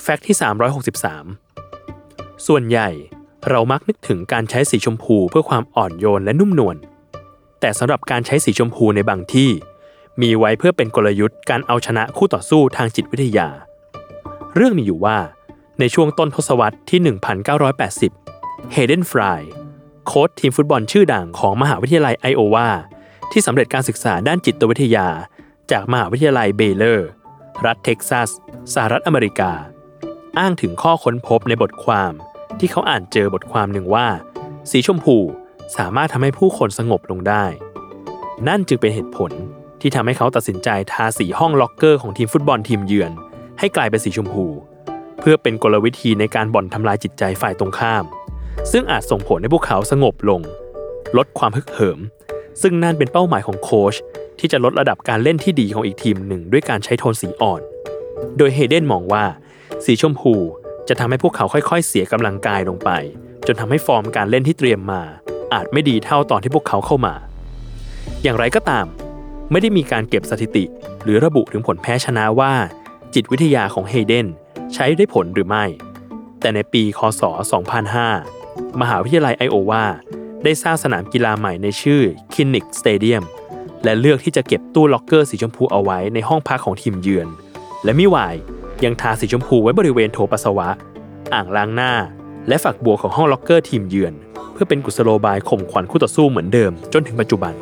แฟกต์ที่ 363 ส่วนใหญ่เรามักนึกถึงการใช้สีชมพูเพื่อความอ่อนโยนและนุ่มนวล แต่สำหรับการใช้สีชมพูในบางที่ มีไว้เพื่อเป็นกลยุทธ์การเอาชนะคู่ต่อสู้ทางจิตวิทยา เรื่องมีอยู่ว่า ในช่วงต้นทศวรรษที่ 1980 เฮเดนฟรายโค้ชทีมฟุตบอลชื่อดังของมหาวิทยาลัยไอโอวาที่สำเร็จการศึกษาด้านจิตวิทยา จากมหาวิทยาลัยเบเลอร์ รัฐเท็กซัสสหรัฐอเมริกา อ้างถึงข้อค้นพบในบทความ ที่เขาอ่านเจอบทความหนึ่งว่า สีชมพูสามารถทำให้ผู้คนสงบลงได้ นั่นจึงเป็นเหตุผลที่ทำให้เขาตัดสินใจทาสีห้องล็อกเกอร์ของทีมฟุตบอลทีมเยือน ให้กลายเป็นสีชมพู เพื่อเป็นกลวิธีในการบ่อนทำลายจิตใจฝ่ายตรงข้าม ซึ่งอาจส่งผลให้พวกเขาสงบลง ลดความฮึกเหิม ซึ่งนั่นเป็นเป้าหมายของโค้ชที่จะลดระดับการเล่นที่ดีของอีกทีมหนึ่งด้วยการใช้โทนสีอ่อน โดยเฮเดนมองว่า สีชมพูจะทำให้พวกเขาค่อยๆ เสียกำลังกายลงไป จนทำให้ฟอร์มการเล่นที่เตรียมมา อาจไม่ดีเท่าตอนที่พวกเขาเข้ามา อย่างไรก็ตาม ไม่ได้มีการเก็บสถิติ หรือระบุถึงผลแพ้ชนะว่า จิตวิทยาของเฮเดนใช้ได้ผลหรือไม่ แต่ในปีคศ 2005 มหาวิทยาลัยไอโอวาได้สร้างสนามกีฬาใหม่ในชื่อ Kinnick Stadium และเลือกที่จะเก็บตู้ล็อกเกอร์สีชมพูเอาไว้ในห้องพักของทีมเยือน และมิวาย ยังทาสีชมพูไว้บริเวณโถปัสสาวะ อ่างล้างหน้า และฝักบัวของห้องล็อกเกอร์ทีมเยือน เพื่อเป็นกุศโลบายข่มขวัญคู่ต่อสู้เหมือนเดิมจนถึงปัจจุบัน